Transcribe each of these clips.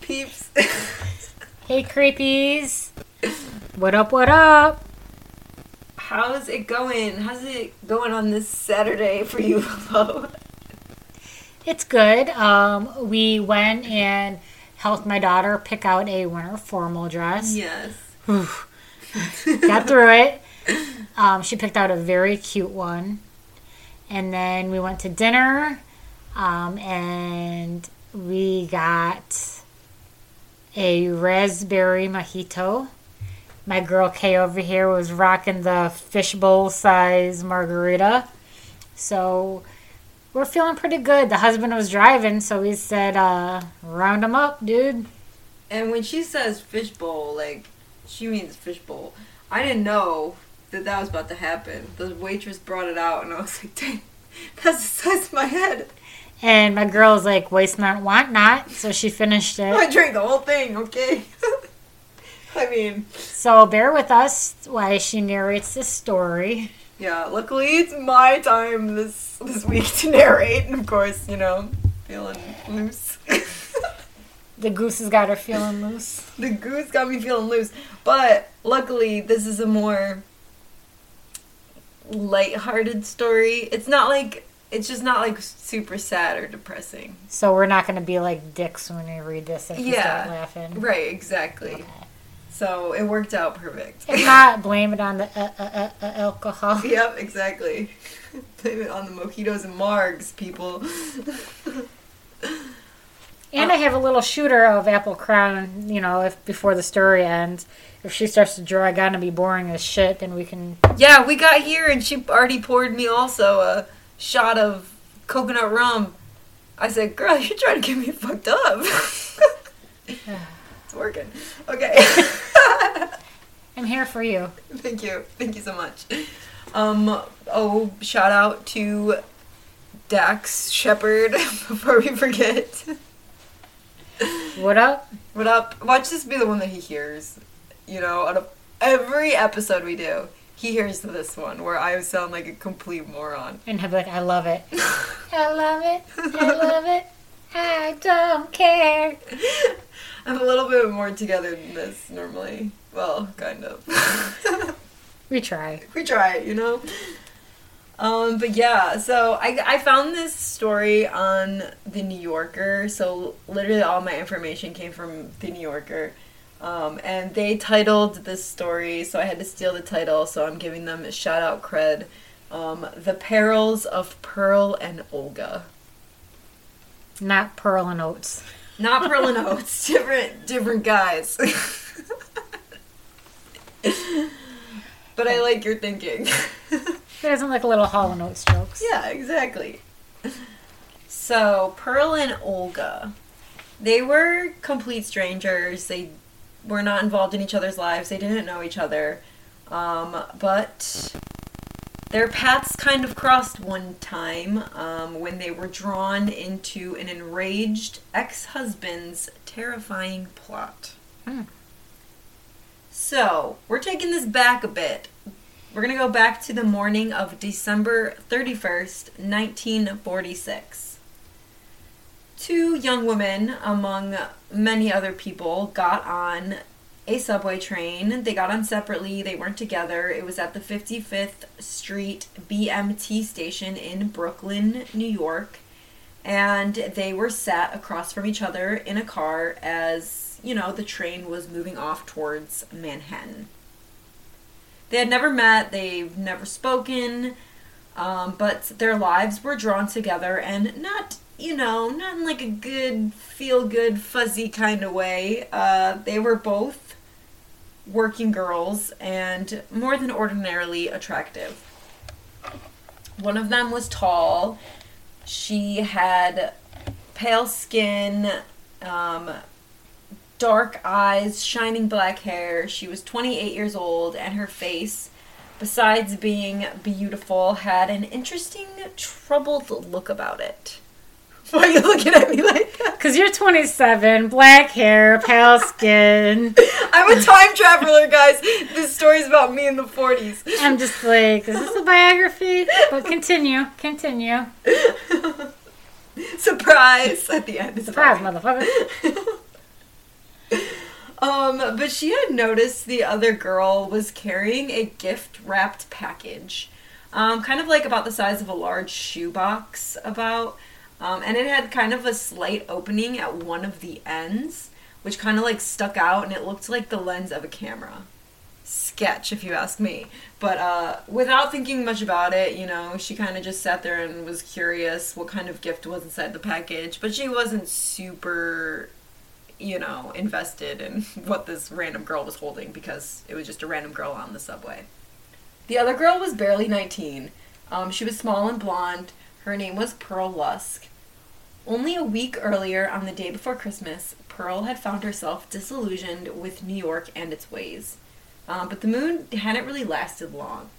peeps? Hey, creepies. What up, what up? How's it going? How's it going on this Saturday for you? It's good. Um, we went and helped my daughter pick out a winter formal dress. Yes. Got through it. Um, she picked out a very cute one. And then we went to dinner um, and we got a raspberry mojito. My girl Kay over here was rocking the fishbowl size margarita. So we're feeling pretty good. The husband was driving, so we said, uh, round him up, dude. And when she says fishbowl, like, she means fishbowl. I didn't know that that was about to happen. The waitress brought it out, and I was like, dang, that's the size of my head. And my girl's like, waste not, want not. So she finished it. I drank the whole thing, okay? I mean, So bear with us while she narrates this story. yeah, luckily it's my time this this week to narrate, and of course, you know, feeling loose. The goose has got her feeling loose. the goose got me feeling loose. But luckily, this is a more light-hearted story. It's not like it's just not like super sad or depressing. So we're not going to be like dicks when we read this if we Yeah. start laughing. Right, exactly. So it worked out perfect. If not, blame it on the uh, uh, uh, uh, alcohol. yep, exactly. Blame it on the mojitos and margs, people. And I have a little shooter of apple crown, you know, if before the story ends. If she starts to drag on and be boring as shit, then we can. yeah, we got here and she already poured me also a shot of coconut rum. I said, "Girl, you're trying to get me fucked up." it's working. Okay. I'm here for you. Thank you. Thank you so much. Um, oh, shout out to Dax Shepard before we forget. What up? What up? Watch this be the one that he hears. You know, out of every episode we do, he hears this one where I sound like a complete moron. And he'll be like, I love it. I love it. I love it. I don't care. I'm a little bit more together than this normally. Well, kind of. We try. we try, you know. Um, but yeah, so I, I found this story on the New Yorker. So literally all my information came from the New Yorker. Um, and they titled this story, so I had to steal the title, so I'm giving them a shout out cred. Um, the Perils of Pearl and Olga. Not pearl and oats. Not Pearl and Oats. different different guys. but I like your thinking. He doesn't like little Hall and Oates jokes. Yeah, exactly. So, Pearl and Olga, they were complete strangers. They were not involved in each other's lives. They didn't know each other. Um, but their paths kind of crossed one time um, when they were drawn into an enraged ex husband's terrifying plot. Hmm. So, we're taking this back a bit. We're going to go back to the morning of December 31st, 1946. Two young women, among many other people, got on a subway train. They got on separately, they weren't together. It was at the 55th Street BMT station in Brooklyn, New York. And they were sat across from each other in a car as, you know, the train was moving off towards Manhattan. They had never met, they've never spoken, um, but their lives were drawn together and not, you know, not in like a good, feel good, fuzzy kind of way. Uh, they were both working girls and more than ordinarily attractive. One of them was tall. She had pale skin, um, dark eyes, shining black hair. She was 28 years old, and her face, besides being beautiful, had an interesting, troubled look about it. Why are you looking at me like that? Because you're 27, black hair, pale skin. I'm a time traveler, guys. This story's about me in the 40s. I'm just like, is this a biography? But continue, continue. Surprise at the end. Surprise, motherfucker. Um, but she had noticed the other girl was carrying a gift wrapped package, um, kind of like about the size of a large shoebox, about, um, and it had kind of a slight opening at one of the ends, which kind of like stuck out, and it looked like the lens of a camera. Sketch, if you ask me. But uh, without thinking much about it, you know, she kind of just sat there and was curious what kind of gift was inside the package. But she wasn't super you know, invested in what this random girl was holding because it was just a random girl on the subway. The other girl was barely 19. Um, she was small and blonde. Her name was Pearl Lusk. Only a week earlier, on the day before Christmas, Pearl had found herself disillusioned with New York and its ways. Um, but the moon hadn't really lasted long.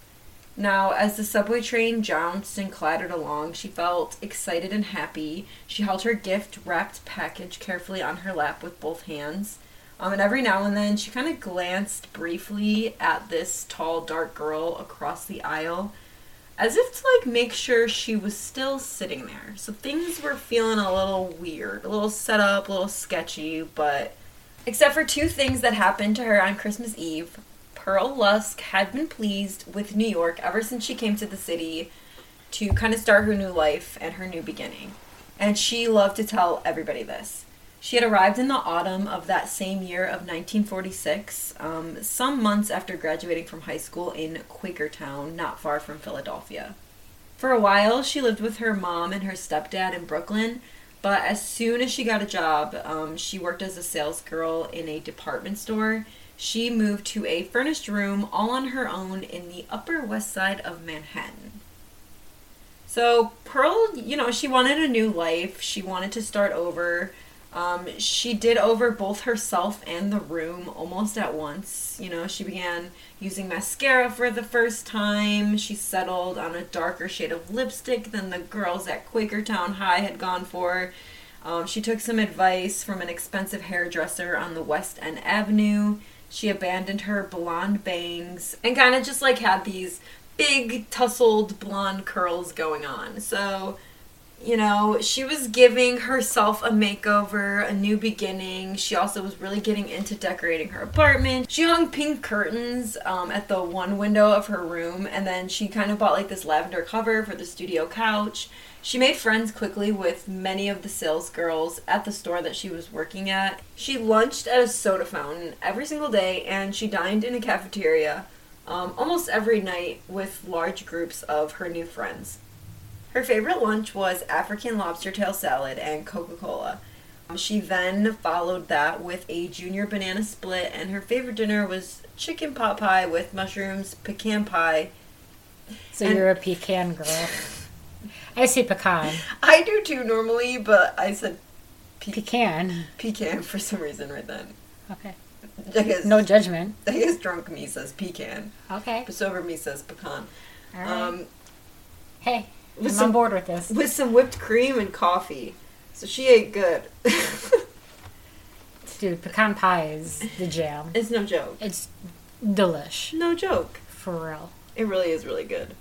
Now, as the subway train jounced and clattered along, she felt excited and happy. She held her gift wrapped package carefully on her lap with both hands. Um, and every now and then, she kind of glanced briefly at this tall, dark girl across the aisle, as if to like make sure she was still sitting there. So things were feeling a little weird, a little set up, a little sketchy, but except for two things that happened to her on Christmas Eve. Pearl Lusk had been pleased with New York ever since she came to the city to kind of start her new life and her new beginning. And she loved to tell everybody this. She had arrived in the autumn of that same year of 1946, um, some months after graduating from high school in Quakertown, not far from Philadelphia. For a while, she lived with her mom and her stepdad in Brooklyn, but as soon as she got a job, um, she worked as a sales girl in a department store she moved to a furnished room all on her own in the Upper West Side of Manhattan. So, Pearl, you know, she wanted a new life. She wanted to start over. Um, she did over both herself and the room almost at once. You know, she began using mascara for the first time. She settled on a darker shade of lipstick than the girls at Quakertown High had gone for. Um, she took some advice from an expensive hairdresser on the West End Avenue. She abandoned her blonde bangs and kind of just like had these big tousled blonde curls going on. So, you know, she was giving herself a makeover, a new beginning. She also was really getting into decorating her apartment. She hung pink curtains um, at the one window of her room, and then she kind of bought like this lavender cover for the studio couch. She made friends quickly with many of the sales girls at the store that she was working at. She lunched at a soda fountain every single day, and she dined in a cafeteria um, almost every night with large groups of her new friends. Her favorite lunch was African lobster tail salad and Coca Cola. Um, she then followed that with a junior banana split, and her favorite dinner was chicken pot pie with mushrooms, pecan pie. So and you're a pecan girl. I say pecan. I do too normally, but I said pe- pecan. Pecan for some reason right then. Okay. I guess, no judgment. I guess drunk me says pecan. Okay. But sober me says pecan. All right. Um, hey, with I'm some, on board with this. With some whipped cream and coffee. So she ate good. Dude, pecan pie is the jam. It's no joke. It's delish. No joke. For real. It really is really good.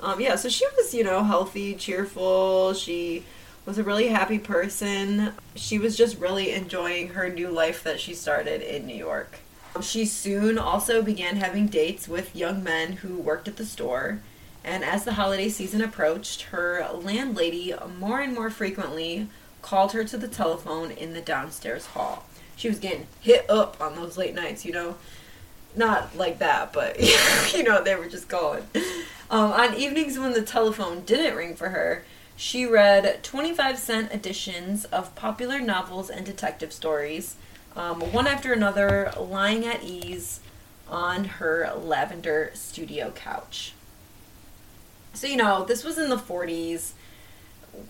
Um, yeah, so she was, you know, healthy, cheerful. She was a really happy person. She was just really enjoying her new life that she started in New York. She soon also began having dates with young men who worked at the store. And as the holiday season approached, her landlady more and more frequently called her to the telephone in the downstairs hall. She was getting hit up on those late nights, you know. Not like that, but you know, they were just going. Um, on evenings when the telephone didn't ring for her, she read 25 cent editions of popular novels and detective stories, um, one after another, lying at ease on her lavender studio couch. So, you know, this was in the 40s.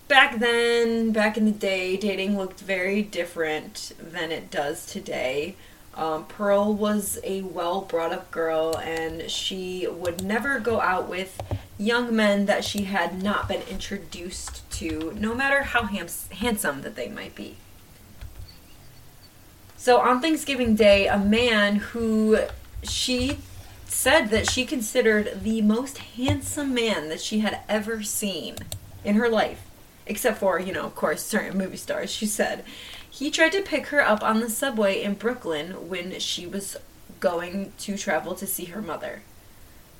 Back then, back in the day, dating looked very different than it does today. Um, Pearl was a well brought up girl and she would never go out with young men that she had not been introduced to, no matter how handsome that they might be. So on Thanksgiving Day, a man who she said that she considered the most handsome man that she had ever seen in her life except for, you know, of course, certain movie stars. She said he tried to pick her up on the subway in Brooklyn when she was going to travel to see her mother.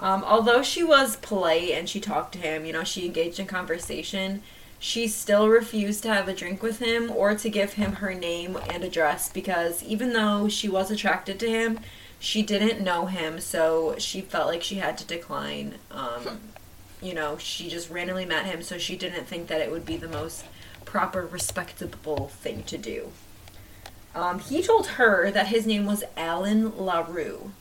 Um, although she was polite and she talked to him, you know, she engaged in conversation, she still refused to have a drink with him or to give him her name and address because even though she was attracted to him, she didn't know him, so she felt like she had to decline. Um, you know, she just randomly met him, so she didn't think that it would be the most proper, respectable thing to do. Um, he told her that his name was Alan LaRue.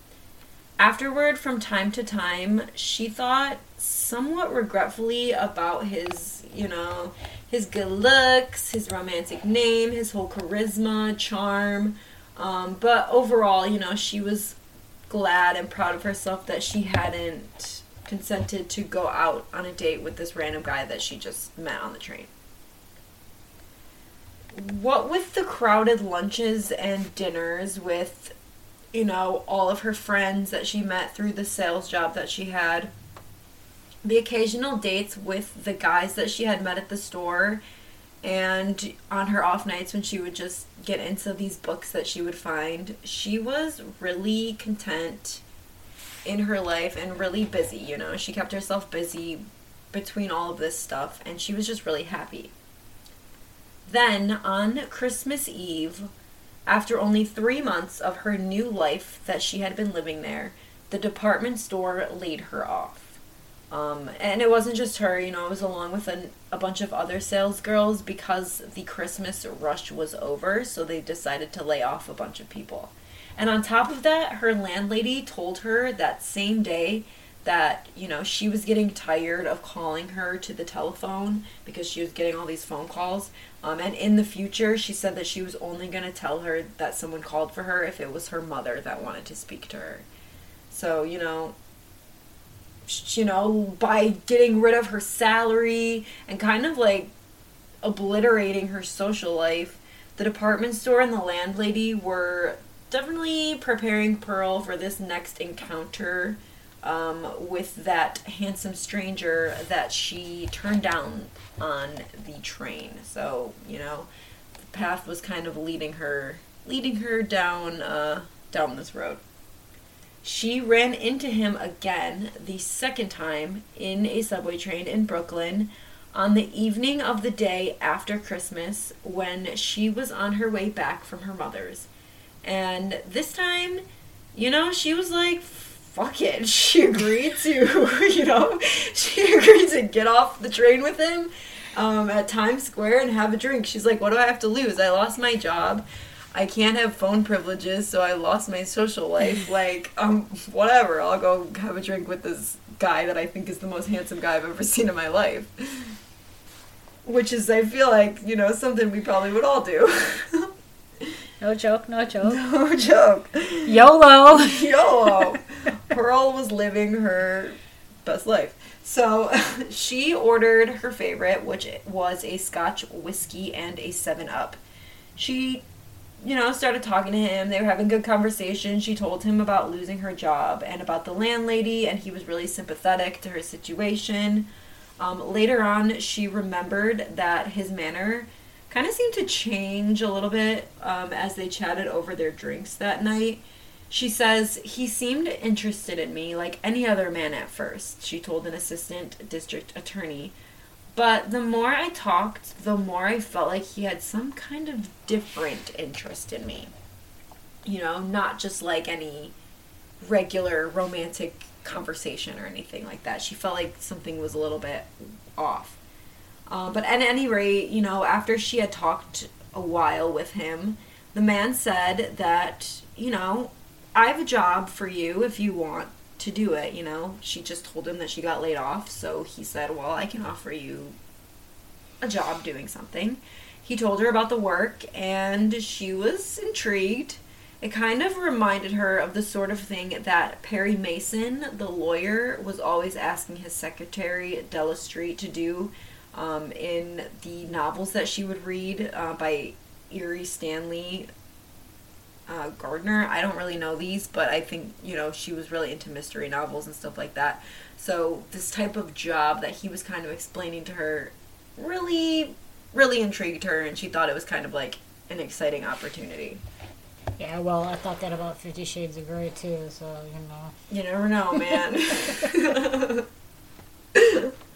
Afterward, from time to time, she thought somewhat regretfully about his, you know, his good looks, his romantic name, his whole charisma, charm. Um, but overall, you know, she was glad and proud of herself that she hadn't consented to go out on a date with this random guy that she just met on the train. What with the crowded lunches and dinners with you know, all of her friends that she met through the sales job that she had, the occasional dates with the guys that she had met at the store, and on her off nights when she would just get into these books that she would find, she was really content in her life and really busy, you know. She kept herself busy between all of this stuff, and she was just really happy. Then, on Christmas Eve, after only three months of her new life that she had been living there, the department store laid her off. Um, and it wasn't just her, you know, it was along with an, a bunch of other sales girls because the Christmas rush was over, so they decided to lay off a bunch of people. And on top of that, her landlady told her that same day that you know she was getting tired of calling her to the telephone because she was getting all these phone calls um, and in the future she said that she was only going to tell her that someone called for her if it was her mother that wanted to speak to her so you know you know by getting rid of her salary and kind of like obliterating her social life the department store and the landlady were definitely preparing pearl for this next encounter um, with that handsome stranger that she turned down on the train. So you know, the path was kind of leading her, leading her down, uh, down this road. She ran into him again the second time in a subway train in Brooklyn on the evening of the day after Christmas when she was on her way back from her mother's. And this time, you know, she was like, fuck it. She agreed to, you know, she agreed to get off the train with him um, at Times Square and have a drink. She's like, what do I have to lose? I lost my job. I can't have phone privileges, so I lost my social life. Like, um, whatever. I'll go have a drink with this guy that I think is the most handsome guy I've ever seen in my life. Which is, I feel like, you know, something we probably would all do. No joke, no joke. No joke. YOLO. YOLO. Pearl was living her best life. So she ordered her favorite, which was a Scotch whiskey and a 7 Up. She, you know, started talking to him. They were having good conversation. She told him about losing her job and about the landlady, and he was really sympathetic to her situation. Um, later on, she remembered that his manner kind of seemed to change a little bit um, as they chatted over their drinks that night. She says, He seemed interested in me like any other man at first, she told an assistant district attorney. But the more I talked, the more I felt like he had some kind of different interest in me. You know, not just like any regular romantic conversation or anything like that. She felt like something was a little bit off. Uh, but at any rate, you know, after she had talked a while with him, the man said that, you know, I have a job for you if you want to do it, you know. She just told him that she got laid off, so he said, well, I can offer you a job doing something. He told her about the work, and she was intrigued. It kind of reminded her of the sort of thing that Perry Mason, the lawyer, was always asking his secretary, Della Street, to do um, in the novels that she would read uh, by Erle Stanley uh, Gardner. I don't really know these, but I think, you know, she was really into mystery novels and stuff like that. So, this type of job that he was kind of explaining to her really, really intrigued her, and she thought it was kind of like an exciting opportunity. Yeah, well, I thought that about Fifty Shades of Grey too, so you know. You never know, man.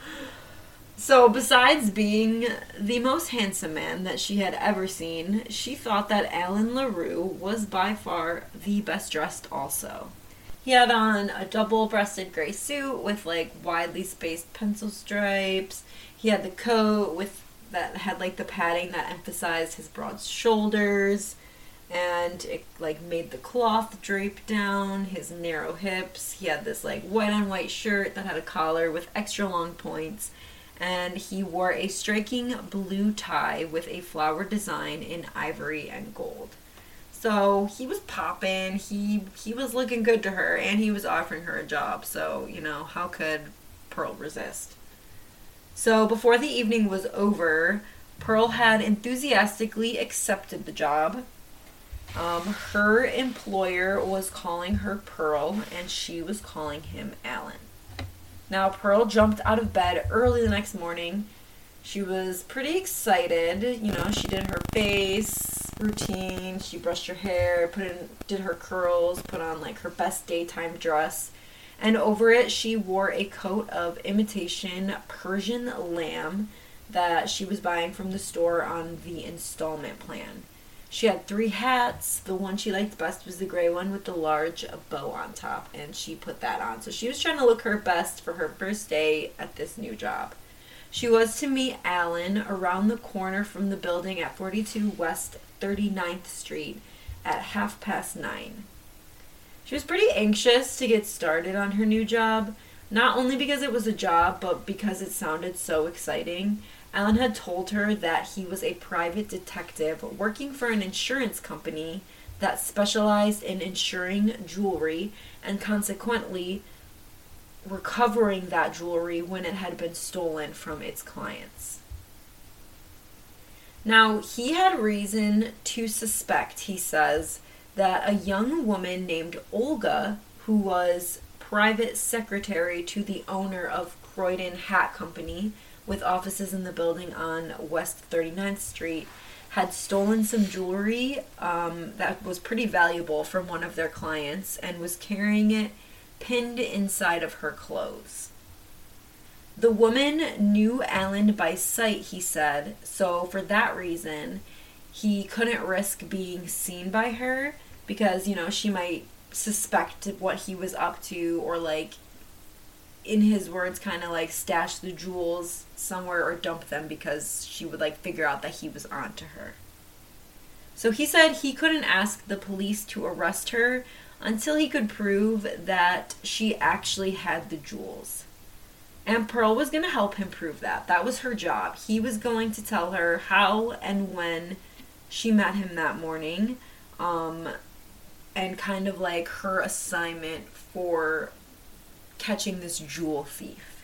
so, besides being the most handsome man that she had ever seen, she thought that Alan LaRue was by far the best dressed also. He had on a double breasted gray suit with like widely spaced pencil stripes. He had the coat with that had like the padding that emphasized his broad shoulders and it like made the cloth drape down his narrow hips. He had this like white on white shirt that had a collar with extra long points and he wore a striking blue tie with a flower design in ivory and gold. So he was popping. He he was looking good to her, and he was offering her a job. So you know how could Pearl resist? So before the evening was over, Pearl had enthusiastically accepted the job. Um, her employer was calling her Pearl, and she was calling him Alan. Now Pearl jumped out of bed early the next morning. She was pretty excited. You know, she did her face, routine. She brushed her hair, put in, did her curls, put on like her best daytime dress, and over it she wore a coat of imitation Persian lamb that she was buying from the store on the installment plan. She had three hats. The one she liked best was the gray one with the large bow on top, and she put that on. So she was trying to look her best for her first day at this new job. She was to meet Alan around the corner from the building at 42 West 39th Street at half past nine. She was pretty anxious to get started on her new job, not only because it was a job, but because it sounded so exciting. Alan had told her that he was a private detective working for an insurance company that specialized in insuring jewelry and consequently recovering that jewelry when it had been stolen from its clients. Now, he had reason to suspect, he says, that a young woman named Olga, who was private secretary to the owner of Croydon Hat Company, with offices in the building on West 39th Street, had stolen some jewelry um, that was pretty valuable from one of their clients and was carrying it pinned inside of her clothes. The woman knew Alan by sight, he said, so for that reason, he couldn't risk being seen by her because, you know, she might suspect what he was up to or, like, in his words, kind of like stash the jewels somewhere or dump them because she would, like, figure out that he was on to her. So he said he couldn't ask the police to arrest her until he could prove that she actually had the jewels. And Pearl was going to help him prove that. That was her job. He was going to tell her how and when she met him that morning, um, and kind of like her assignment for catching this jewel thief.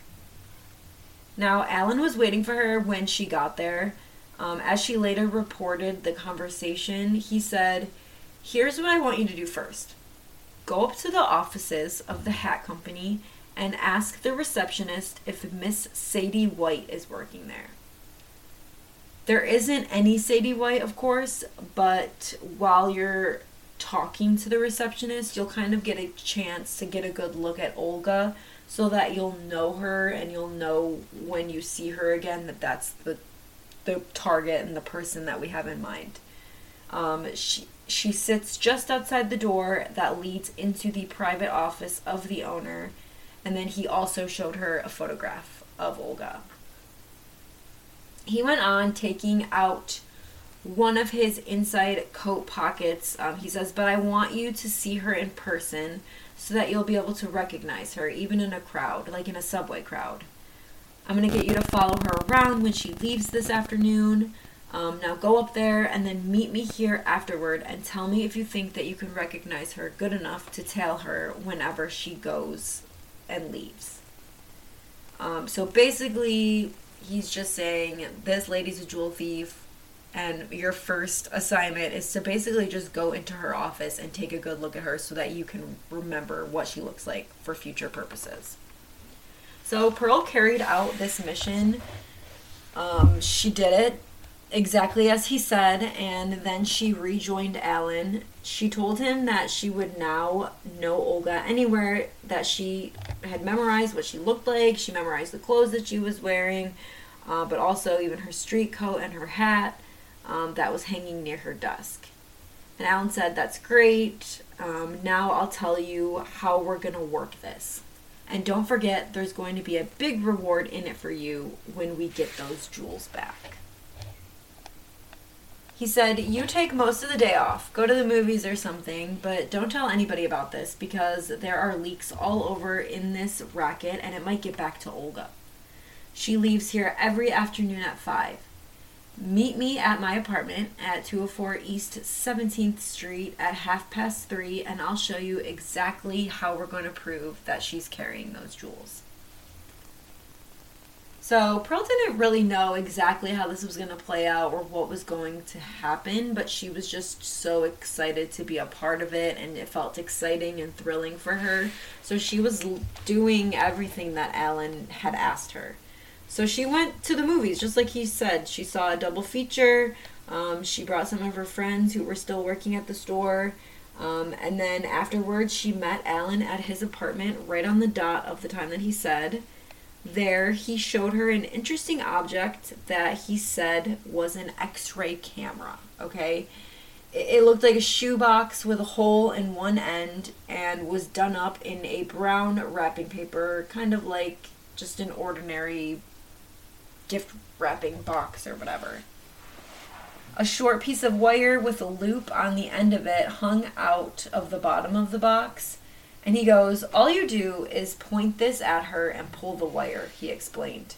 Now, Alan was waiting for her when she got there. Um, as she later reported the conversation, he said, Here's what I want you to do first go up to the offices of the hat company and ask the receptionist if Miss Sadie White is working there. There isn't any Sadie White, of course, but while you're talking to the receptionist, you'll kind of get a chance to get a good look at Olga so that you'll know her and you'll know when you see her again that that's the the target and the person that we have in mind. Um, she she sits just outside the door that leads into the private office of the owner, and then he also showed her a photograph of Olga. He went on taking out one of his inside coat pockets. Um, he says, But I want you to see her in person so that you'll be able to recognize her, even in a crowd, like in a subway crowd. I'm going to get you to follow her around when she leaves this afternoon. Um, now go up there and then meet me here afterward and tell me if you think that you can recognize her good enough to tail her whenever she goes and leaves. Um, so basically, he's just saying this lady's a jewel thief, and your first assignment is to basically just go into her office and take a good look at her so that you can remember what she looks like for future purposes. So Pearl carried out this mission Um, she did it exactly as he said, and then she rejoined Alan. She told him that she would now know Olga anywhere that she had memorized what she looked like. She memorized the clothes that she was wearing, uh, but also even her street coat and her hat um, that was hanging near her desk. And Alan said, That's great. Um, now I'll tell you how we're going to work this. And don't forget, there's going to be a big reward in it for you when we get those jewels back. He said, You take most of the day off, go to the movies or something, but don't tell anybody about this because there are leaks all over in this racket and it might get back to Olga. She leaves here every afternoon at 5. Meet me at my apartment at 204 East 17th Street at half past 3 and I'll show you exactly how we're going to prove that she's carrying those jewels. So Pearl didn't really know exactly how this was going to play out or what was going to happen, but she was just so excited to be a part of it and it felt exciting and thrilling for her. So she was doing everything that Alan had asked her. So she went to the movies, just like he said. She saw a double feature. Um, she brought some of her friends who were still working at the store. Um, and then afterwards, she met Alan at his apartment right on the dot of the time that he said there he showed her an interesting object that he said was an x-ray camera okay it looked like a shoebox with a hole in one end and was done up in a brown wrapping paper kind of like just an ordinary gift wrapping box or whatever a short piece of wire with a loop on the end of it hung out of the bottom of the box and he goes, All you do is point this at her and pull the wire, he explained.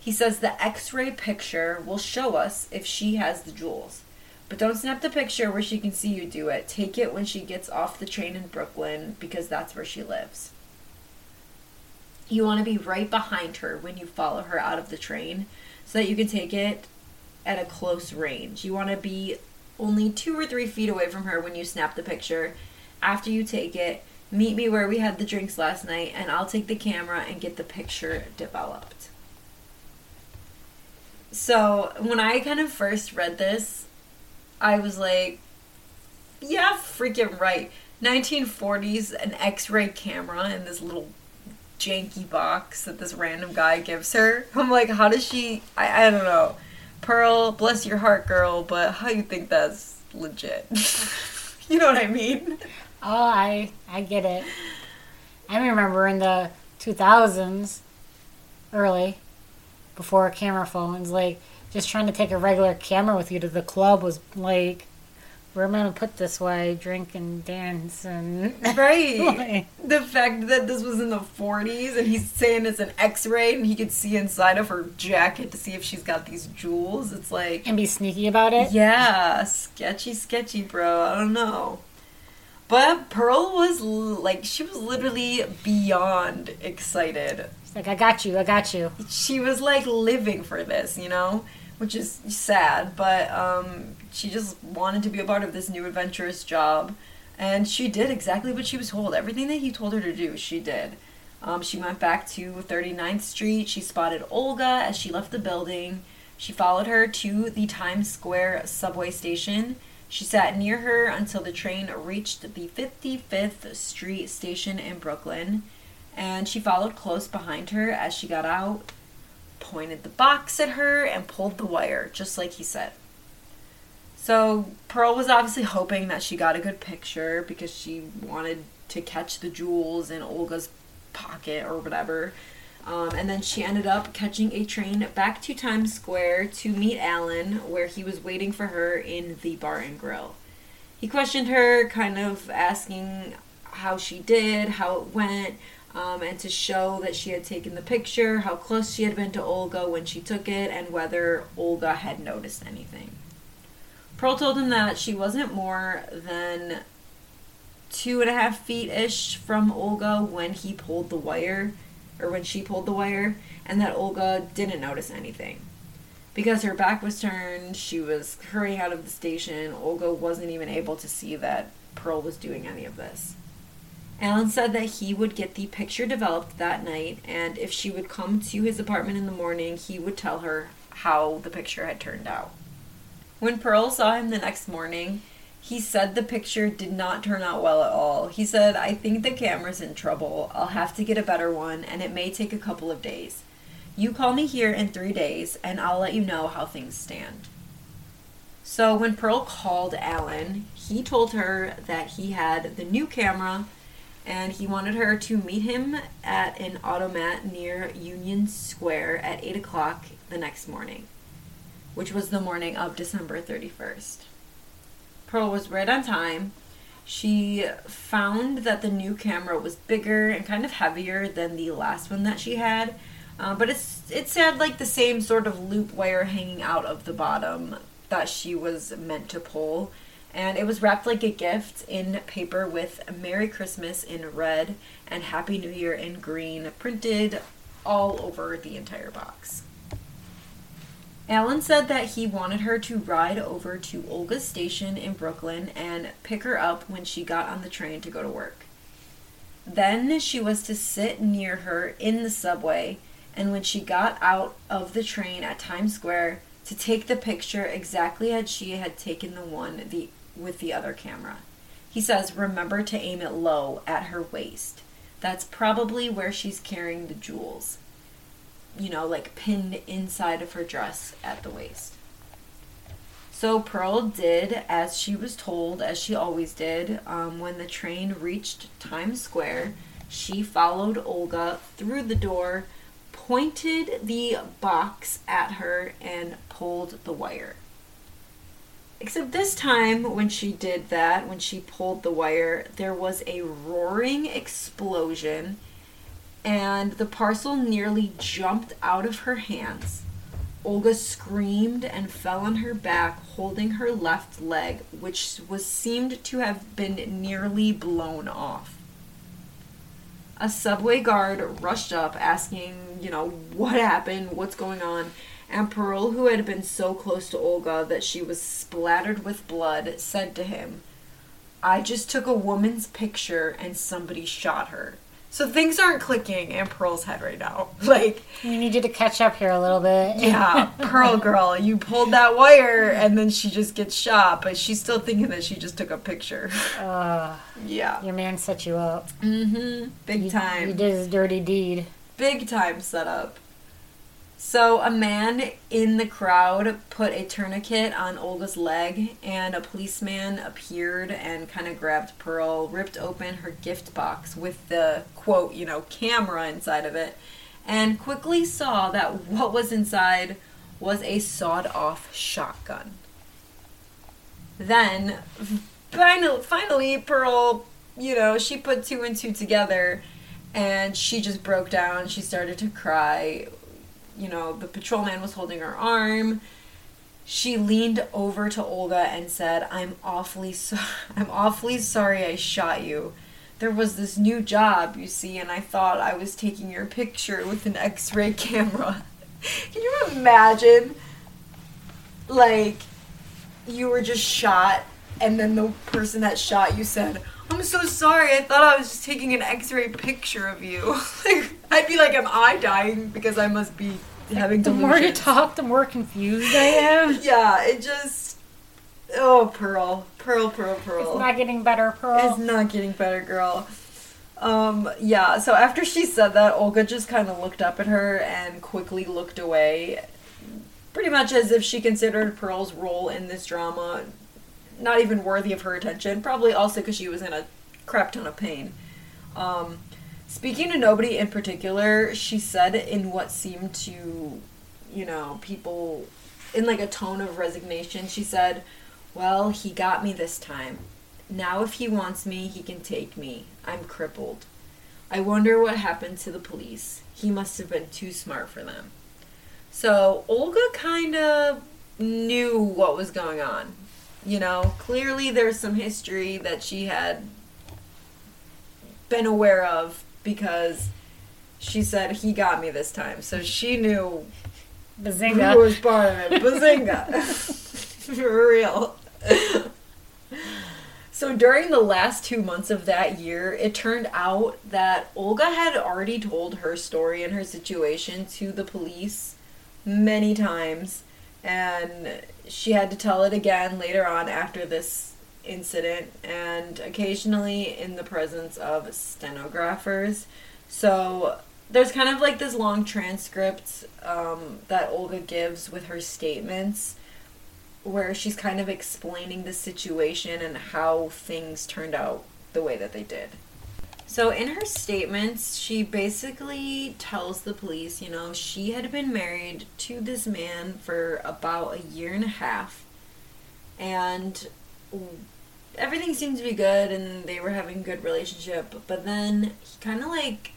He says the x ray picture will show us if she has the jewels. But don't snap the picture where she can see you do it. Take it when she gets off the train in Brooklyn because that's where she lives. You want to be right behind her when you follow her out of the train so that you can take it at a close range. You want to be only two or three feet away from her when you snap the picture. After you take it, meet me where we had the drinks last night and I'll take the camera and get the picture developed. So, when I kind of first read this, I was like, yeah, freaking right. 1940s, an x ray camera in this little janky box that this random guy gives her. I'm like, how does she? I, I don't know. Pearl, bless your heart, girl, but how you think that's legit? you know what I mean? Oh, I I get it. I remember in the 2000s, early, before camera phones, like just trying to take a regular camera with you to the club was like, I gonna put this I drink and dance and right. the fact that this was in the 40s and he's saying it's an X-ray and he could see inside of her jacket to see if she's got these jewels. It's like and be sneaky about it. Yeah, sketchy, sketchy, bro. I don't know. But Pearl was like, she was literally beyond excited. She's like, I got you, I got you. She was like living for this, you know? Which is sad, but um, she just wanted to be a part of this new adventurous job. And she did exactly what she was told. Everything that he told her to do, she did. Um, she went back to 39th Street. She spotted Olga as she left the building. She followed her to the Times Square subway station she sat near her until the train reached the 55th Street station in Brooklyn, and she followed close behind her as she got out, pointed the box at her, and pulled the wire, just like he said. So Pearl was obviously hoping that she got a good picture because she wanted to catch the jewels in Olga's pocket or whatever. Um, and then she ended up catching a train back to Times Square to meet Alan, where he was waiting for her in the bar and grill. He questioned her, kind of asking how she did, how it went, um, and to show that she had taken the picture, how close she had been to Olga when she took it, and whether Olga had noticed anything. Pearl told him that she wasn't more than two and a half feet ish from Olga when he pulled the wire or when she pulled the wire, and that Olga didn't notice anything. Because her back was turned, she was hurrying out of the station. Olga wasn't even able to see that Pearl was doing any of this. Alan said that he would get the picture developed that night, and if she would come to his apartment in the morning, he would tell her how the picture had turned out. When Pearl saw him the next morning, he said the picture did not turn out well at all. He said, I think the camera's in trouble. I'll have to get a better one, and it may take a couple of days. You call me here in three days, and I'll let you know how things stand. So when Pearl called Alan, he told her that he had the new camera and he wanted her to meet him at an automat near Union Square at 8 o'clock the next morning, which was the morning of December 31st. Pearl was right on time. She found that the new camera was bigger and kind of heavier than the last one that she had, uh, but it's it's had like the same sort of loop wire hanging out of the bottom that she was meant to pull. And it was wrapped like a gift in paper with Merry Christmas in red and Happy New Year in green printed all over the entire box. Alan said that he wanted her to ride over to Olga's station in Brooklyn and pick her up when she got on the train to go to work. Then she was to sit near her in the subway, and when she got out of the train at Times Square, to take the picture exactly as she had taken the one the with the other camera. He says, "Remember to aim it low at her waist. That's probably where she's carrying the jewels. You know, like pinned inside of her dress at the waist." So Pearl did as she was told, as she always did. Um, when the train reached Times Square, she followed Olga through the door pointed the box at her and pulled the wire. Except this time, when she did that, when she pulled the wire, there was a roaring explosion and the parcel nearly jumped out of her hands. Olga screamed and fell on her back, holding her left leg, which was seemed to have been nearly blown off a subway guard rushed up asking, you know, what happened, what's going on. And Pearl, who had been so close to Olga that she was splattered with blood, said to him, I just took a woman's picture and somebody shot her. So things aren't clicking in Pearl's head right now. Like, We need you to catch up here a little bit. yeah, Pearl girl, you pulled that wire and then she just gets shot, but she's still thinking that she just took a picture. Uh, Yeah. your man set you up. Mm-hmm. Big You- time. You did his dirty deed. big time setup. So a man in the crowd put a tourniquet on Olga's leg, and a policeman appeared and kind of grabbed Pearl, ripped open her gift box with the quote, you know, camera inside of it, and quickly saw that what was inside was a sawed-off shotgun. Then, finally, Pearl, you know, she put two and two together and she just broke down. She started to cry. You know, the patrolman was holding her arm. She leaned over to Olga and said, "I'm awfully so- I'm awfully sorry I shot you. There was this new job, you see, and I thought I was taking your picture with an X-ray camera." Can you imagine like you were just shot and then the person that shot you said, I'm so sorry. I thought I was just taking an x-ray picture of you. like, I'd be like, am I dying because I must be having The more you talk, the more confused I am. Yeah, it just Oh, Pearl. Pearl, Pearl, Pearl. It's not getting better, Pearl. It's not getting better, girl. Um, yeah, so after she said that, Olga just kind of looked up at her and quickly looked away. Pretty much as if she considered Pearl's role in this drama not even worthy of her attention. Probably also because she was in a crap ton of pain. Um, speaking to nobody in particular, she said in what seemed to, you know, people in like a tone of resignation, she said, Well, he got me this time. Now, if he wants me, he can take me. I'm crippled. I wonder what happened to the police. He must have been too smart for them. So, Olga kind of knew what was going on. You know, clearly there's some history that she had been aware of because she said he got me this time. So she knew Bazinga who was part of it. Bazinga. For real. So during the last two months of that year, it turned out that Olga had already told her story and her situation to the police many times, and she had to tell it again later on after this incident, and occasionally in the presence of stenographers. So there's kind of like this long transcript um, that Olga gives with her statements where she's kind of explaining the situation and how things turned out the way that they did. So, in her statements, she basically tells the police, you know, she had been married to this man for about a year and a half, and everything seemed to be good, and they were having a good relationship. But then he kind of like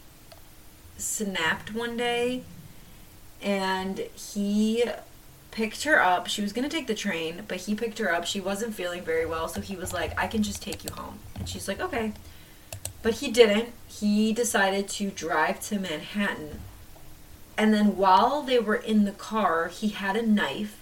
snapped one day, and he picked her up. She was going to take the train, but he picked her up. She wasn't feeling very well, so he was like, I can just take you home. And she's like, okay. But he didn't. He decided to drive to Manhattan. And then while they were in the car, he had a knife.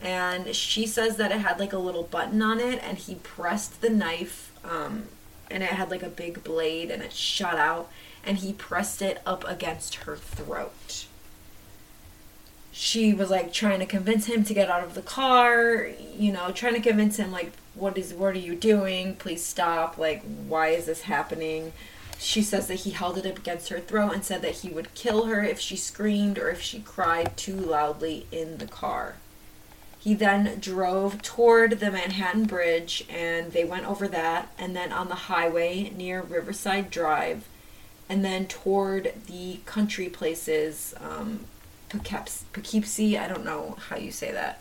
And she says that it had like a little button on it, and he pressed the knife, um, and it had like a big blade, and it shot out, and he pressed it up against her throat she was like trying to convince him to get out of the car, you know, trying to convince him like what is what are you doing? Please stop. Like why is this happening? She says that he held it up against her throat and said that he would kill her if she screamed or if she cried too loudly in the car. He then drove toward the Manhattan Bridge and they went over that and then on the highway near Riverside Drive and then toward the country places um, Poughkeepsie, I don't know how you say that,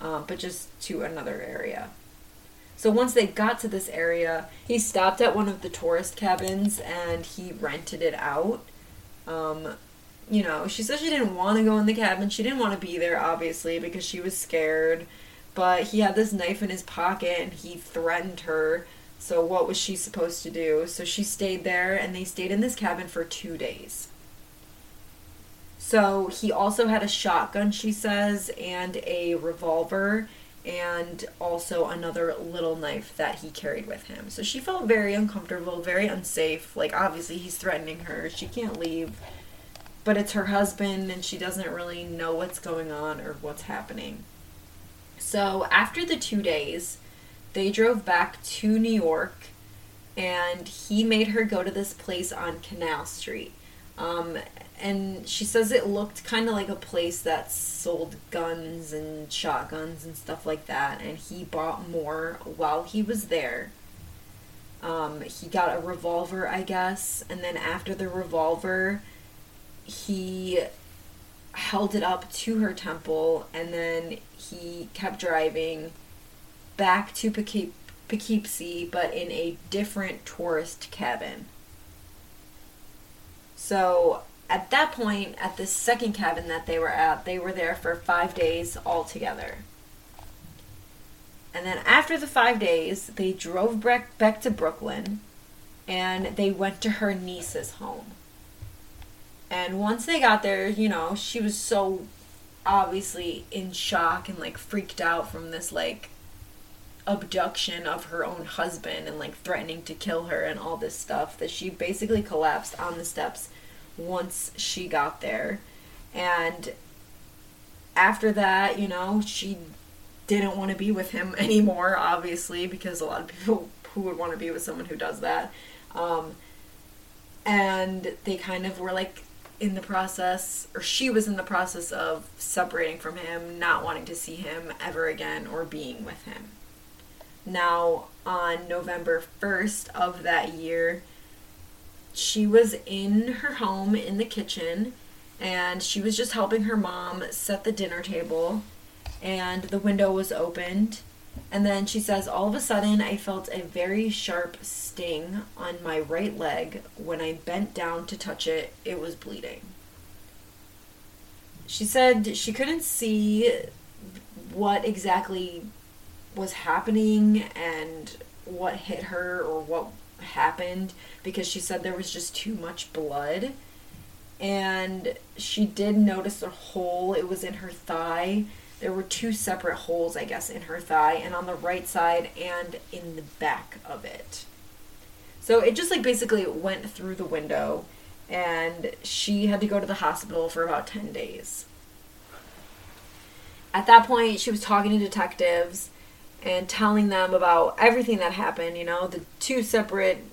um, but just to another area. So once they got to this area, he stopped at one of the tourist cabins and he rented it out. Um, you know, she said she didn't want to go in the cabin. She didn't want to be there, obviously, because she was scared. But he had this knife in his pocket and he threatened her. So, what was she supposed to do? So, she stayed there and they stayed in this cabin for two days. So he also had a shotgun, she says, and a revolver, and also another little knife that he carried with him. So she felt very uncomfortable, very unsafe. Like, obviously, he's threatening her. She can't leave. But it's her husband, and she doesn't really know what's going on or what's happening. So after the two days, they drove back to New York, and he made her go to this place on Canal Street. Um, and she says it looked kind of like a place that sold guns and shotguns and stuff like that and he bought more while he was there um, he got a revolver i guess and then after the revolver he held it up to her temple and then he kept driving back to Poughkeepsie but in a different tourist cabin so at that point, at the second cabin that they were at, they were there for five days altogether. And then after the five days, they drove back, back to Brooklyn and they went to her niece's home. And once they got there, you know, she was so obviously in shock and like freaked out from this like abduction of her own husband and like threatening to kill her and all this stuff that she basically collapsed on the steps once she got there. And after that, you know, she didn't want to be with him anymore, obviously, because a lot of people who would want to be with someone who does that. Um, and they kind of were like in the process, or she was in the process of separating from him, not wanting to see him ever again or being with him. Now, on November 1st of that year, she was in her home in the kitchen and she was just helping her mom set the dinner table and the window was opened and then she says all of a sudden i felt a very sharp sting on my right leg when i bent down to touch it it was bleeding she said she couldn't see what exactly was happening and what hit her or what happened because she said there was just too much blood. And she did notice a hole, it was in her thigh. There were two separate holes, I guess, in her thigh, and on the right side and in the back of it. So it just like basically went through the window, and she had to go to the hospital for about 10 days. at that point, she was talking to detectives and telling them about everything that happened. You know, the two separate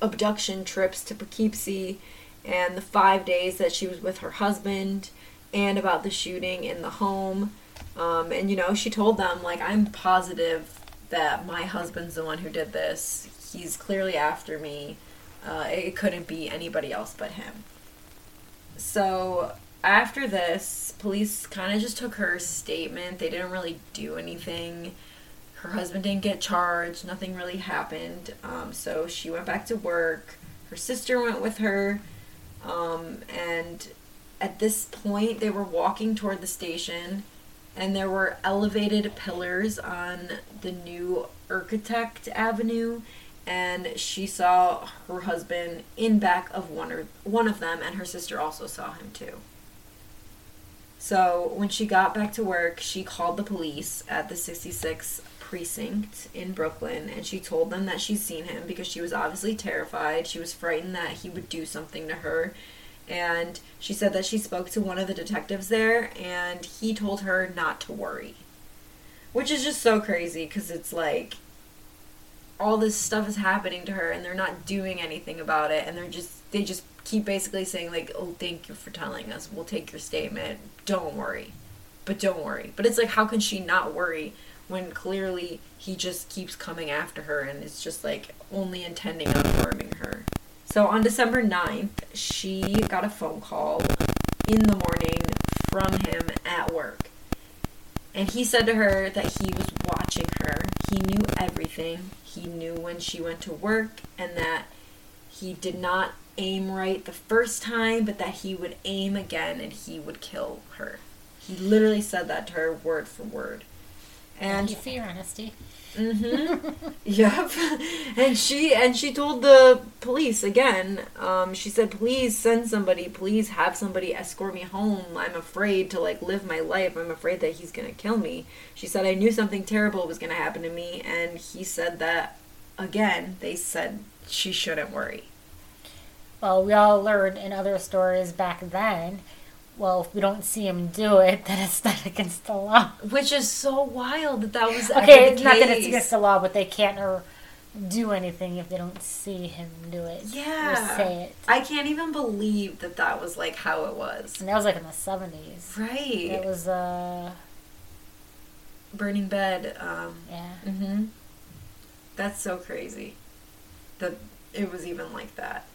abduction trips to Poughkeepsie and the five days that she was with her husband and about the shooting in the home. Um, and, you know, she told them, like, I'm positive that my husband's the one who did this. He's clearly after me. Uh, it couldn't be anybody else but him. So after this, police kind of just took her statement. They didn't really do anything. Her husband didn't get charged. Nothing really happened. Um, so she went back to work. Her sister went with her. Um, and at this point, they were walking toward the station, and there were elevated pillars on the New Utrecht Avenue. And she saw her husband in back of one or one of them, and her sister also saw him too. So when she got back to work, she called the police at the 66 precinct in Brooklyn and she told them that she'd seen him because she was obviously terrified. She was frightened that he would do something to her. And she said that she spoke to one of the detectives there and he told her not to worry. Which is just so crazy because it's like all this stuff is happening to her and they're not doing anything about it and they're just they just keep basically saying like oh thank you for telling us. We'll take your statement. Don't worry. But don't worry. But it's like how can she not worry when clearly he just keeps coming after her and is just like only intending on harming her? So on december 9th she got a phone call in the morning from him at work and he said to her that he was watching her he knew everything he knew when she went to work and that he did not aim right the first time, but that he would aim again and he would kill her. He literally said that to her word for word. And you for your honesty. Mm-hmm. yep. And she and she told the police again. Um, she said, "Please send somebody. Please have somebody escort me home. I'm afraid to like live my life. I'm afraid that he's gonna kill me." She said, "I knew something terrible was gonna happen to me," and he said that again. They said she shouldn't worry. Well, we all learned in other stories back then. Well, if we don't see him do it, then it's not against the law. Which is so wild that that was okay. It's not that it's against the law, but they can't or do anything if they don't see him do it. Yeah, say it. I can't even believe that that was like how it was. And that was like in the seventies, right? It was uh, burning bed. Um, yeah. Mm-hmm. That's so crazy. That it was even like that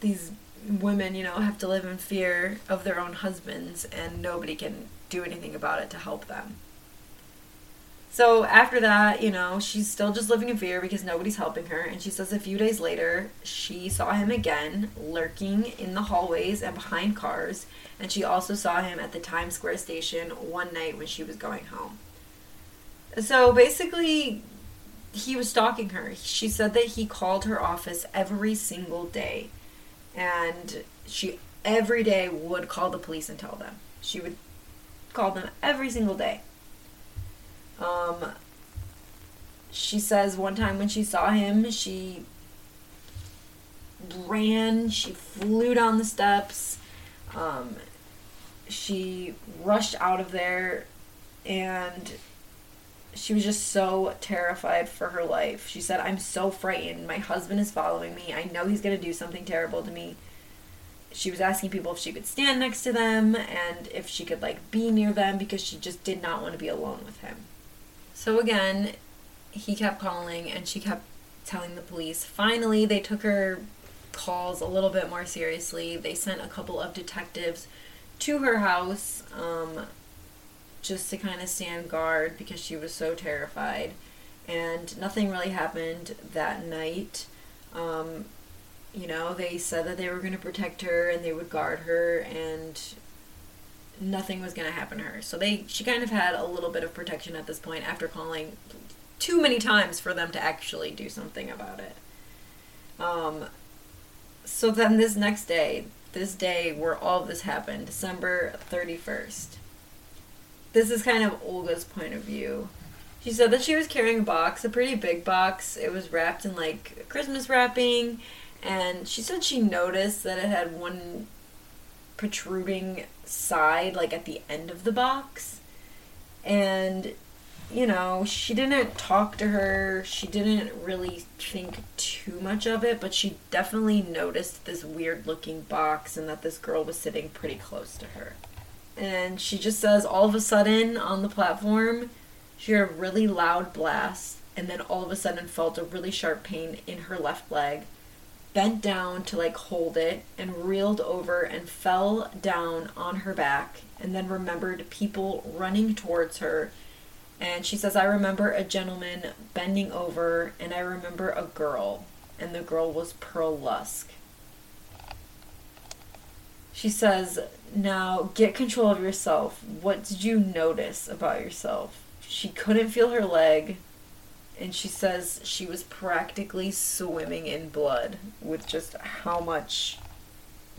these women, you know, have to live in fear of their own husbands and nobody can do anything about it to help them. So after that, you know, she's still just living in fear because nobody's helping her. And she says a few days later, she saw him again lurking in the hallways and behind cars. And she also saw him at the Times Square station one night when she was going home. So basically, he was stalking her. She said that he called her office every single day and she every day would call the police and tell them. She would call them every single day. Um, she says one time when she saw him, she ran, she flew down the steps, um, she rushed out of there, and she was just so terrified for her life. She said, I'm so frightened. My husband is following me. I know he's going to do something terrible to me. She was asking people if she could stand next to them and if she could, like, be near them because she just did not want to be alone with him. So, again, he kept calling and she kept telling the police. Finally, they took her calls a little bit more seriously. They sent a couple of detectives to her house. Um, just to kind of stand guard because she was so terrified. And nothing really happened that night. Um, you know, they said that they were going to protect her and they would guard her, and nothing was going to happen to her. So they, she kind of had a little bit of protection at this point after calling too many times for them to actually do something about it. Um, so then this next day, this day where all this happened, December 31st, this is kind of Olga's point of view. She said that she was carrying a box, a pretty big box. It was wrapped in like Christmas wrapping, and she said she noticed that it had one protruding side, like at the end of the box. And, you know, she didn't talk to her. She didn't really think too much of it, but she definitely noticed this weird looking box and that this girl was sitting pretty close to her. And she just says, all of a sudden on the platform, she heard a really loud blast and then all of a sudden felt a really sharp pain in her left leg bent down to like hold it and reeled over and fell down on her back and then remembered people running towards her. And she says i remember a gentleman bending over and i remember a girl and the girl was pearl lusk she says now get control of yourself what did you notice about yourself she couldn't feel her leg and she says she was practically swimming in blood with just how much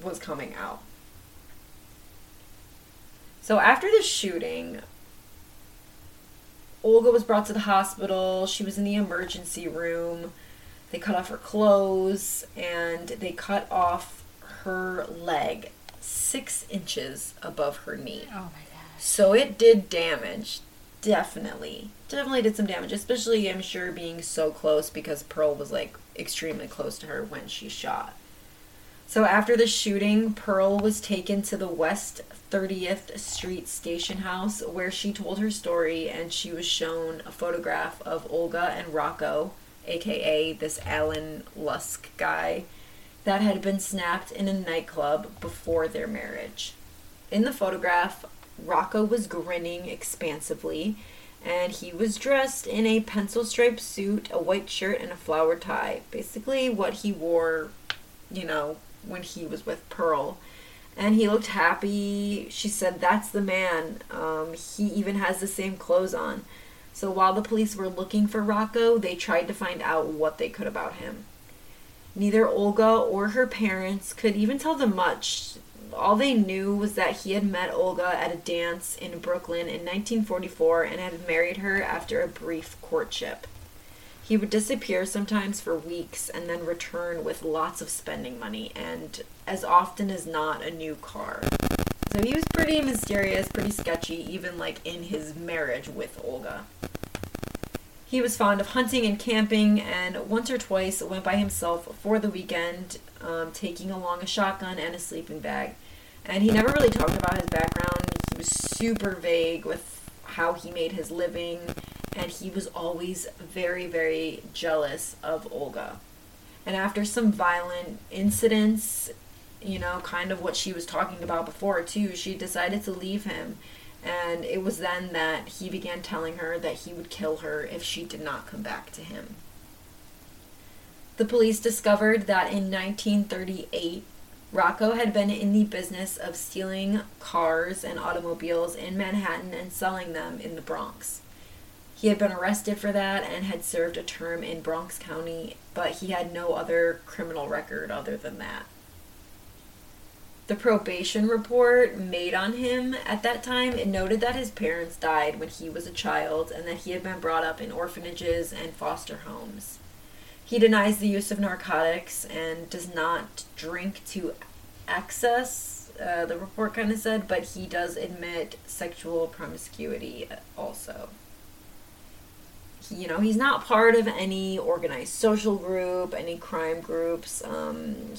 was coming out. So after the shooting, Olga was brought to the hospital. She was in the emergency room. They cut off her clothes and they cut off her leg six inches above her knee. Oh my god. So it did damage definitely definitely did some damage especially i'm sure being so close because pearl was like extremely close to her when she shot so after the shooting pearl was taken to the west 30th street station house where she told her story and she was shown a photograph of olga and rocco aka this alan lusk guy that had been snapped in a nightclub before their marriage in the photograph Rocco was grinning expansively, and he was dressed in a pencil striped suit, a white shirt, and a flower tie. Basically, what he wore, you know, when he was with Pearl. And he looked happy. She said, That's the man. Um, he even has the same clothes on. So while the police were looking for Rocco, they tried to find out what they could about him. Neither Olga or her parents could even tell them much all they knew was that he had met Olga at a dance in Brooklyn in 1944 and had married her after a brief courtship. He would disappear sometimes for weeks and then return with lots of spending money and, as often as not, a new car. So he was pretty mysterious, pretty sketchy, even like in his marriage with Olga. He was fond of hunting and camping, and once or twice went by himself for the weekend, um, taking along a shotgun and a sleeping bag. And he never really talked about his background. He was super vague with how he made his living, and he was always very, very jealous of Olga. And after some violent incidents, you know, kind of what she was talking about before, too, she decided to leave him and it was then that he began telling her that he would kill her if she did not come back to him. The police discovered that in 1938, Rocco had been in the business of stealing cars and automobiles in Manhattan and selling them in the Bronx. He had been arrested for that and had served a term in Bronx County, but he had no other criminal record other than that the probation report made on him at that time it noted that his parents died when he was a child and that he had been brought up in orphanages and foster homes. He denies the use of narcotics and does not drink to excess uh, the report kind of said but he does admit sexual promiscuity also. You know he's not part of any organized social group any crime groups um,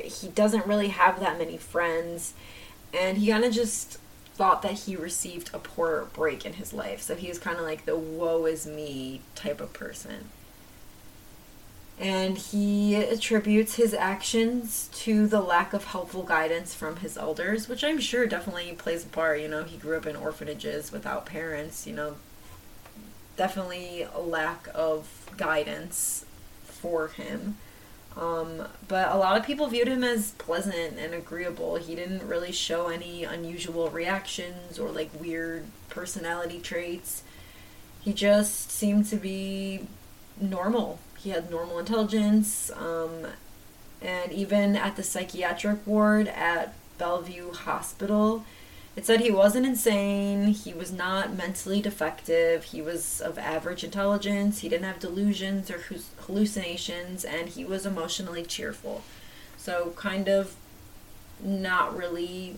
he doesn't really have that many friends. And he kind of just thought that he received a poor break in his life. So he was kind of like the woe is me type of person. And he attributes his actions to the lack of helpful guidance from his elders which i'm sure definitely plays a part you know he grew up in orphanages without parents you know. Definitely a lack of guidance for him um, but a lot of people viewed him as pleasant and agreeable. He didn't really show any unusual reactions or like weird personality traits. He just seemed to be normal. He had normal intelligence. Um, and even at the psychiatric ward at Bellevue Hospital, it said he wasn't insane, he was not mentally defective, he was of average intelligence, he didn't have delusions or hallucinations, and he was emotionally cheerful. So, kind of not really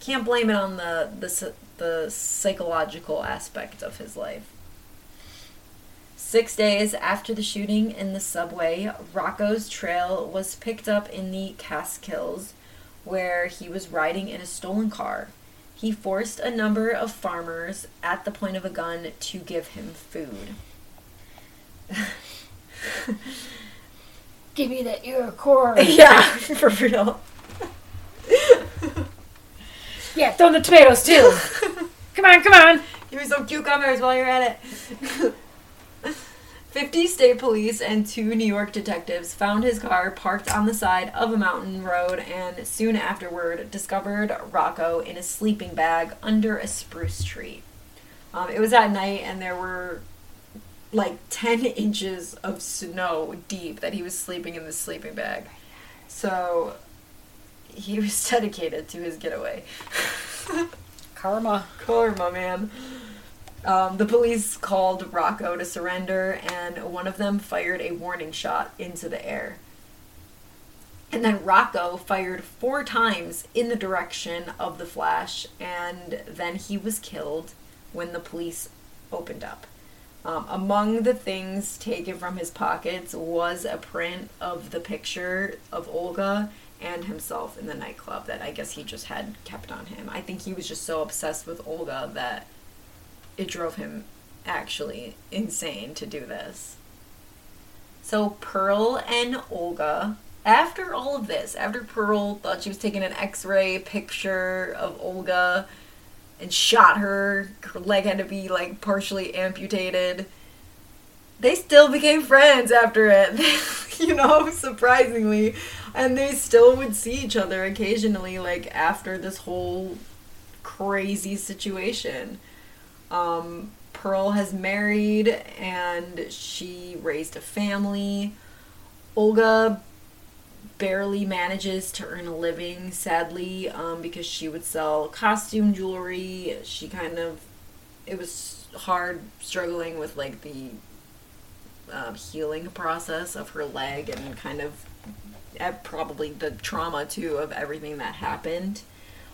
can't blame it on the the the psychological aspect of his life. Six days after the shooting in the subway, Rocco's trail was picked up in the Catskills, where he was riding in a stolen car. He forced a number of farmers at the point of a gun to give him food. Give me that ear cord. yeah, for real. yeah, throw the tomatoes too. come on, come on. Give me some cucumbers while you're at it. 50 state police and two New York detectives found his car parked on the side of a mountain road and soon afterward discovered Rocco in a sleeping bag under a spruce tree. Um, it was at night and there were like 10 inches of snow deep that he was sleeping in the sleeping bag. So he was dedicated to his getaway. Karma. Karma, man. Um, the police called Rocco to surrender, and one of them fired a warning shot into the air. And then Rocco fired four times in the direction of the flash, and then he was killed when the police opened up. Um, among the things taken from his pockets was a print of the picture of Olga and himself in the nightclub that I guess he just had kept on him. I think he was just so obsessed with Olga that it drove him actually insane to do this. So Pearl and Olga, after all of this, after Pearl thought she was taking an x-ray picture of Olga and shot her, her leg had to be like partially amputated. They still became friends after it, you know, surprisingly. And they still would see each other occasionally, like after this whole crazy situation. Um, Pearl has married and she raised a family. Olga barely manages to earn a living, sadly, um, because she would sell costume jewelry. She kind of, it was hard struggling with like the um, healing process of her leg and kind of uh, probably the trauma too of everything that happened.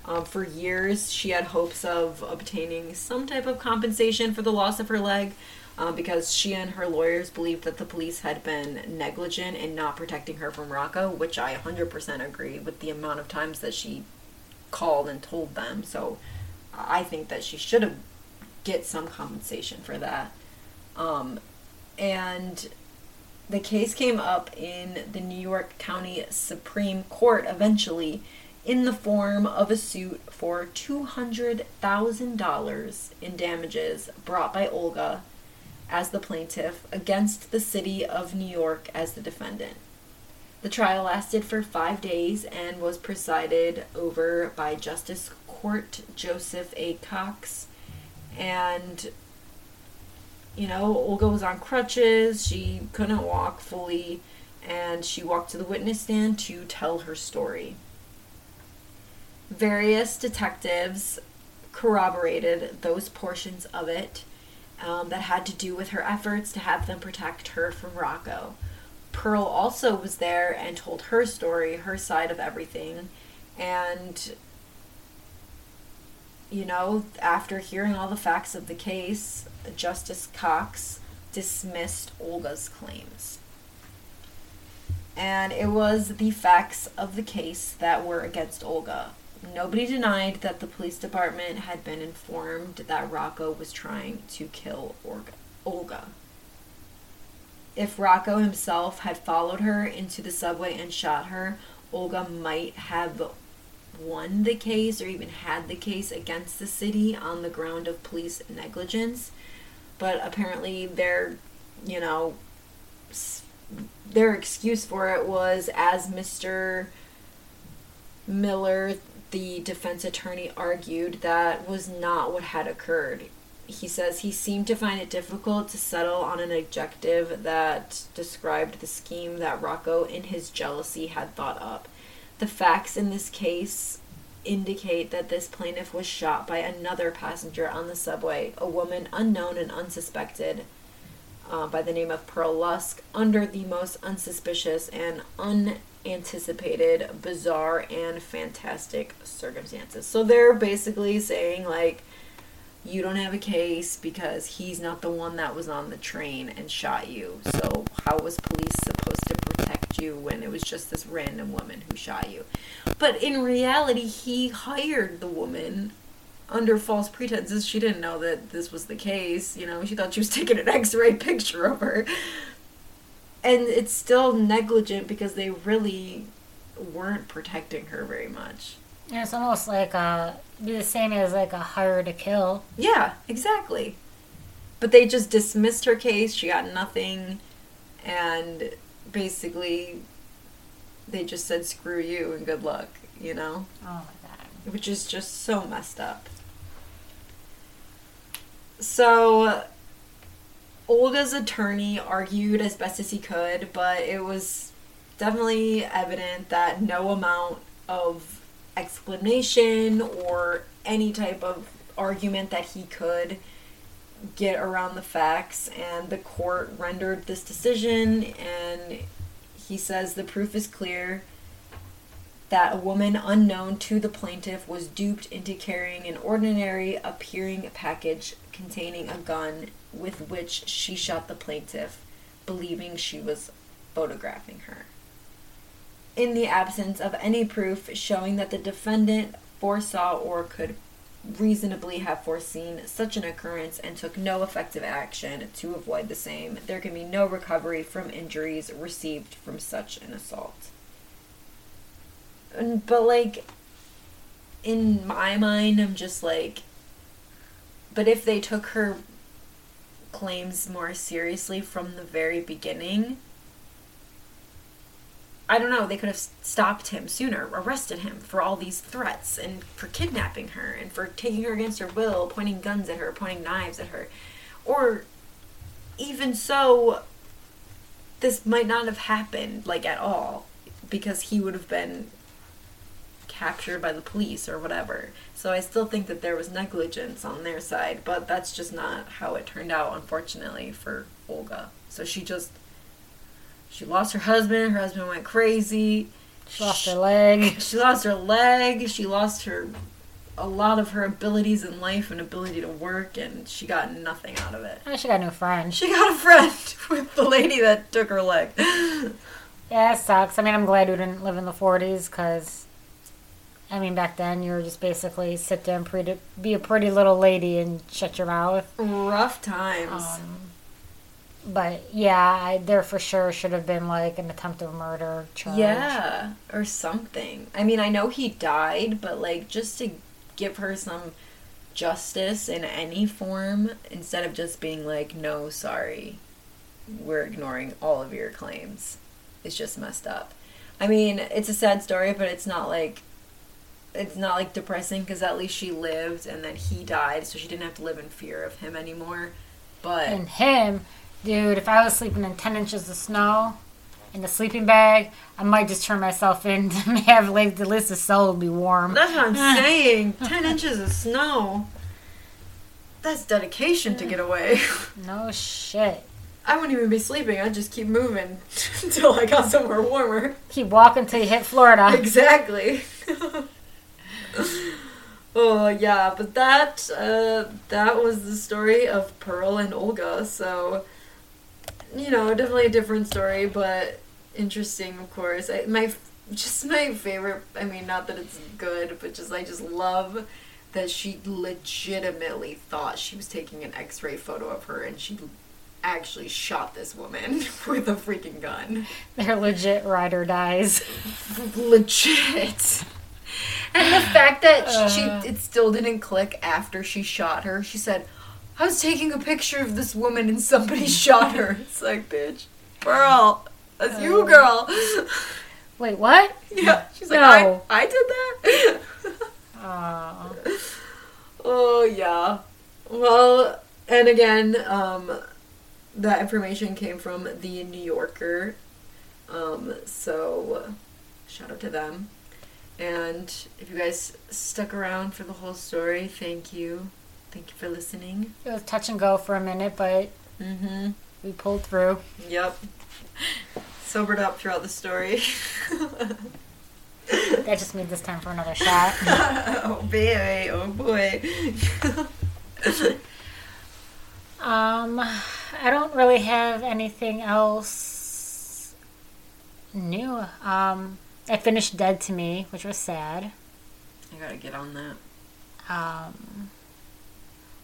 Um, for years, she had hopes of obtaining some type of compensation for the loss of her leg um, because she and her lawyers believed that the police had been negligent in not protecting her from Rocco, which I 100% agree with the amount of times that she called and told them. So I think that she should have get some compensation for that. Um, and the case came up in the New York County Supreme Court eventually in the form of a suit for $200,000 in damages brought by Olga as the plaintiff against the city of New York as the defendant. The trial lasted for five days and was presided over by Justice Court Joseph A. Cox. And, you know, Olga was on crutches, she couldn't walk fully, and she walked to the witness stand to tell her story various detectives corroborated those portions of it um, that had to do with her efforts to have them protect her from Rocco. Pearl also was there and told her story, her side of everything. And, you know, after hearing all the facts of the case, Justice Cox dismissed Olga's claims. And it was the facts of the case that were against Olga. Nobody denied that the police department had been informed that Rocco was trying to kill Olga. If Rocco himself had followed her into the subway and shot her, Olga might have won the case or even had the case against the city on the ground of police negligence. But apparently, their, you know, their excuse for it was as Mr. Miller the defense attorney argued that was not what had occurred. He says he seemed to find it difficult to settle on an objective that described the scheme that Rocco, in his jealousy, had thought up. The facts in this case indicate that this plaintiff was shot by another passenger on the subway, a woman unknown and unsuspected. uh, by the name of Pearl Lusk under the most unsuspicious and unanticipated, bizarre, and fantastic circumstances. So they're basically saying, like, you don't have a case because he's not the one that was on the train and shot you. So how was police supposed to protect you when it was just this random woman who shot you? But in reality, he hired the woman under false pretenses. She didn't know that this was the case. You know, she thought she was taking an x-ray picture of her. And it's still negligent because they really weren't protecting her very much. Yeah, it's almost like uh be the same as like a hire to kill. Yeah, exactly. But they just dismissed her case. She got nothing. And basically, they just said, screw you and good luck, you know? Oh my god. Which is just so messed up. So, Olga's attorney argued as best as he could, but it was definitely evident that no amount of explanation or any type of argument that he could get around the facts and the court rendered this decision and he says the proof is clear that a woman unknown to the plaintiff was duped into carrying an ordinary appearing package containing a gun with which she shot the plaintiff believing she was photographing her in the absence of any proof showing that the defendant foresaw or could reasonably have foreseen such an occurrence and took no effective action to avoid the same, there can be no recovery from injuries received from such an assault. But, like, in my mind, I'm just like, but if they took her claims more seriously from the very beginning, I don't know, they could have stopped him sooner, arrested him for all these threats and for kidnapping her and for taking her against her will, pointing guns at her, pointing knives at her. Or even so, this might not have happened, like, at all, because he would have been captured by the police or whatever. So I still think that there was negligence on their side, but that's just not how it turned out, unfortunately, for Olga. So she just she lost her husband. Her husband went crazy. She lost her leg. She lost her leg. She lost her a lot of her abilities in life and ability to work, and she got nothing out of it. Oh, she got new friend. She got a friend with the lady that took her leg. Yeah, it sucks. I mean, I'm glad we didn't live in the 40s because, I mean, back then you were just basically sit down, pretty, be a pretty little lady and shut your mouth. Rough times. Um, but yeah, I, there for sure should have been like an attempt of murder charge. Yeah, or something. I mean, I know he died, but like just to give her some justice in any form instead of just being like, no, sorry, we're ignoring all of your claims. It's just messed up. I mean, it's a sad story, but it's not like it's not like depressing because at least she lived and then he died, so she didn't have to live in fear of him anymore. But And him, dude, if I was sleeping in 10 inches of snow in a sleeping bag, I might just turn myself in to have like the list of cell would be warm. That's what I'm saying. Ten inches of snow. That's dedication to get away. No shit. I wouldn't even be sleeping. I'd just keep moving until I got somewhere warmer. Keep walking till you hit Florida. Exactly. oh yeah, but that uh, that was the story of Pearl and Olga. So you know, definitely a different story, but interesting, of course. I, my just my favorite. I mean, not that it's good, but just I just love that she legitimately thought she was taking an X-ray photo of her, and she actually shot this woman with a freaking gun. They're legit ride or dies. Legit. And the fact that Uh. she it still didn't click after she shot her. She said, "I was taking a picture of this woman and somebody shot her." It's like, bitch, girl, that's you, Uh. girl. Wait, what? yeah, she's like, I, I did that. Aw. oh yeah. Well, and again, um, that information came from the New Yorker. Um, so shout out to them. And if you guys stuck around for the whole story, thank you. Thank you for listening. It was touch and go for a minute, but Mm-hmm. we pulled through. Yep. Sobered up throughout the story. That just made this time for another shot. oh baby, oh boy. Um, I don't really have anything else new. Um, I finished Dead to Me, which was sad. I gotta get on that. Um,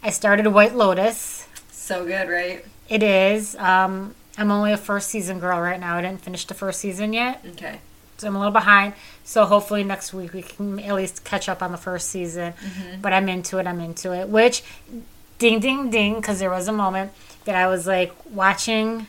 I started White Lotus. So good, right? It is. Um, I'm only a first season girl right now. I didn't finish the first season yet, Okay. so I'm a little behind. So hopefully next week we can at least catch up on the first season. But I'm into it. I'm into it. Which, ding, ding, ding, because there was a moment that I was like watching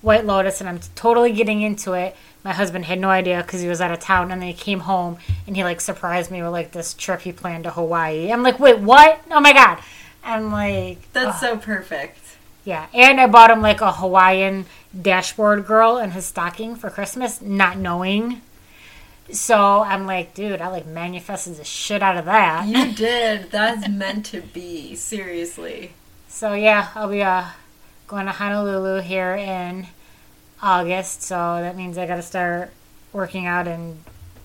White Lotus and I'm totally getting into it. My husband had no idea because he was out of town, and then he came home and he like surprised me with like this trip he planned to Hawaii. I'm like, wait, what? Oh my god! I'm like, That's so perfect. yeah, and I bought him like a Hawaiian dashboard girl in his stocking for Christmas, not knowing. So I'm like, dude, I like manifested the shit out of that. You did. That's meant to be. Seriously. So yeah, I'll be uh going to Honolulu here in August. So that means I got to start working out and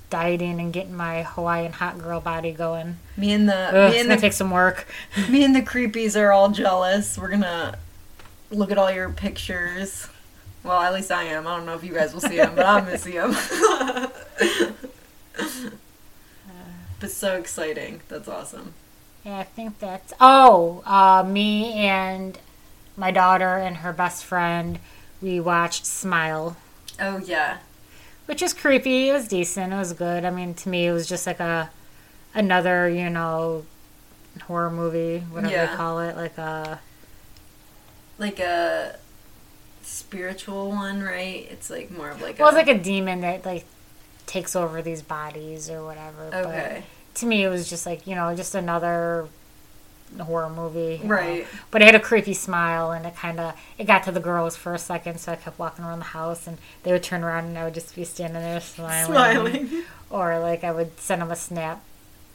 dieting and getting my Hawaiian hot girl body going. Me and the Ugh, me and the take some work. me and the creepies are all jealous. We're gonna look at all your pictures. Well, at least I am. I don't know if you guys will see them, but I'm gonna see them. but so exciting. That's awesome. Yeah, I think that's. Oh, uh, me and my daughter and her best friend, we watched Smile, Oh yeah. which is creepy. It was decent. It was good. I mean, to me, it was just like a another, you know, horror movie, whatever Yeah. they call it, like a. Like a spiritual one, right? It's like more of like Well, a it's like a demon that like takes over these bodies or whatever. Okay. But to me, it was just like you know, just another horror movie. you know. Right. But it had a creepy smile, and it kind of it got to the girls for a second, so I kept walking around the house, and they would turn around, and I would just be standing there smiling. Smiling. Or like I would send them a snap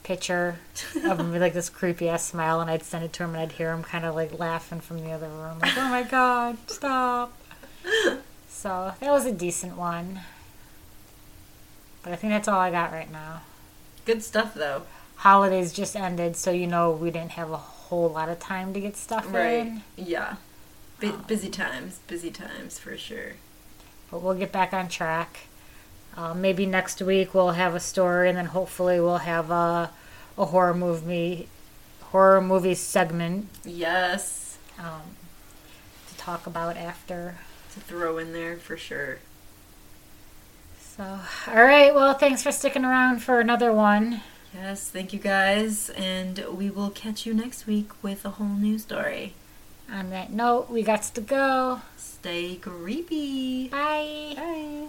picture of him with like this creepy ass smile, and I'd send it to him, and I'd hear him kind of like laughing from the other room, like, "Oh my god, stop!" So that was a decent one. But I think that's all I got right now. Good stuff though. Holidays just ended, so you know we didn't have a whole lot of time to get stuff Right. in. Yeah. Bu- busy times. Busy times for sure. But we'll get back on track. Uh, maybe next week we'll have a story, and then hopefully we'll have a, a horror movie horror movie segment Yes. um, to talk about after. To throw in there for sure. So, all right. Well, thanks for sticking around for another one. Yes, thank you guys, and we will catch you next week with a whole new story. On that note, we got to go. Stay creepy. Bye. Bye.